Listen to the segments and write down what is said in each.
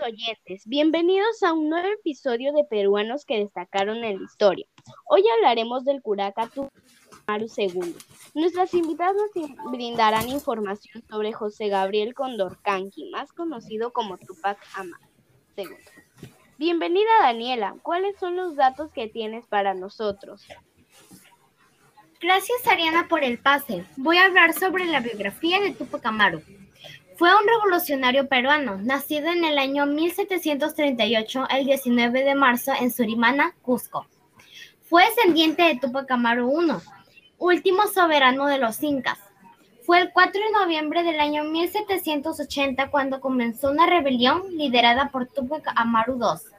oyentes, bienvenidos a un nuevo episodio de Peruanos que destacaron en la historia. Hoy hablaremos del curaca Amaru II. Nuestras invitadas nos brindarán información sobre José Gabriel Condorcanqui, más conocido como Tupac Amaru II. Bienvenida Daniela, ¿cuáles son los datos que tienes para nosotros? Gracias Ariana por el pase. Voy a hablar sobre la biografía de Tupac Amaru. Fue un revolucionario peruano, nacido en el año 1738, el 19 de marzo, en Surimana, Cusco. Fue descendiente de Tupac Amaru I, último soberano de los incas. Fue el 4 de noviembre del año 1780 cuando comenzó una rebelión liderada por Tupac Amaru II.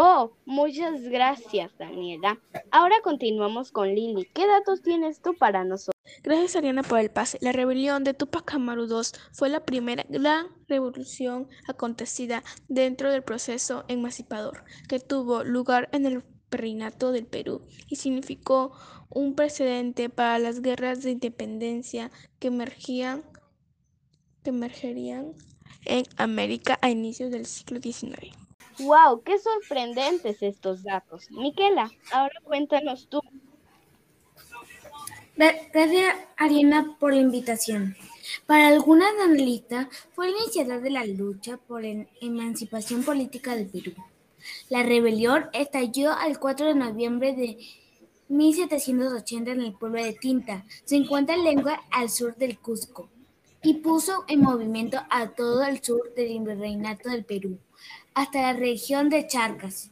Oh, muchas gracias, Daniela. Ahora continuamos con Lili. ¿Qué datos tienes tú para nosotros? Gracias, Ariana, por el pase. La rebelión de Tupac Amaru II fue la primera gran revolución acontecida dentro del proceso emancipador que tuvo lugar en el reinato del Perú y significó un precedente para las guerras de independencia que emergían que emergerían en América a inicios del siglo XIX. ¡Wow! ¡Qué sorprendentes estos datos! Miquela, ahora cuéntanos tú. Gracias, Ariana, por la invitación. Para algunas analistas, fue el iniciador de la lucha por la emancipación política del Perú. La rebelión estalló el 4 de noviembre de 1780 en el pueblo de Tinta, 50 lenguas al sur del Cusco, y puso en movimiento a todo el sur del virreinato del Perú hasta la región de Charcas.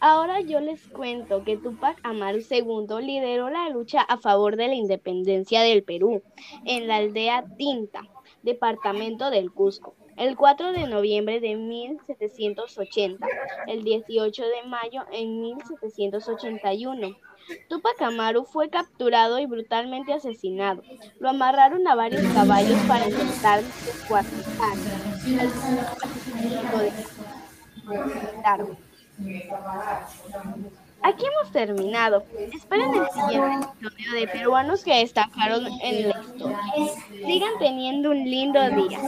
Ahora yo les cuento que Tupac Amaru II lideró la lucha a favor de la independencia del Perú en la aldea Tinta, departamento del Cusco, el 4 de noviembre de 1780, el 18 de mayo en 1781. Tupac Amaru fue capturado y brutalmente asesinado. Lo amarraron a varios caballos para intentar descuartizar. Aquí hemos terminado. Esperen el siguiente episodio de peruanos que destacaron en la historia. Sigan teniendo un lindo día.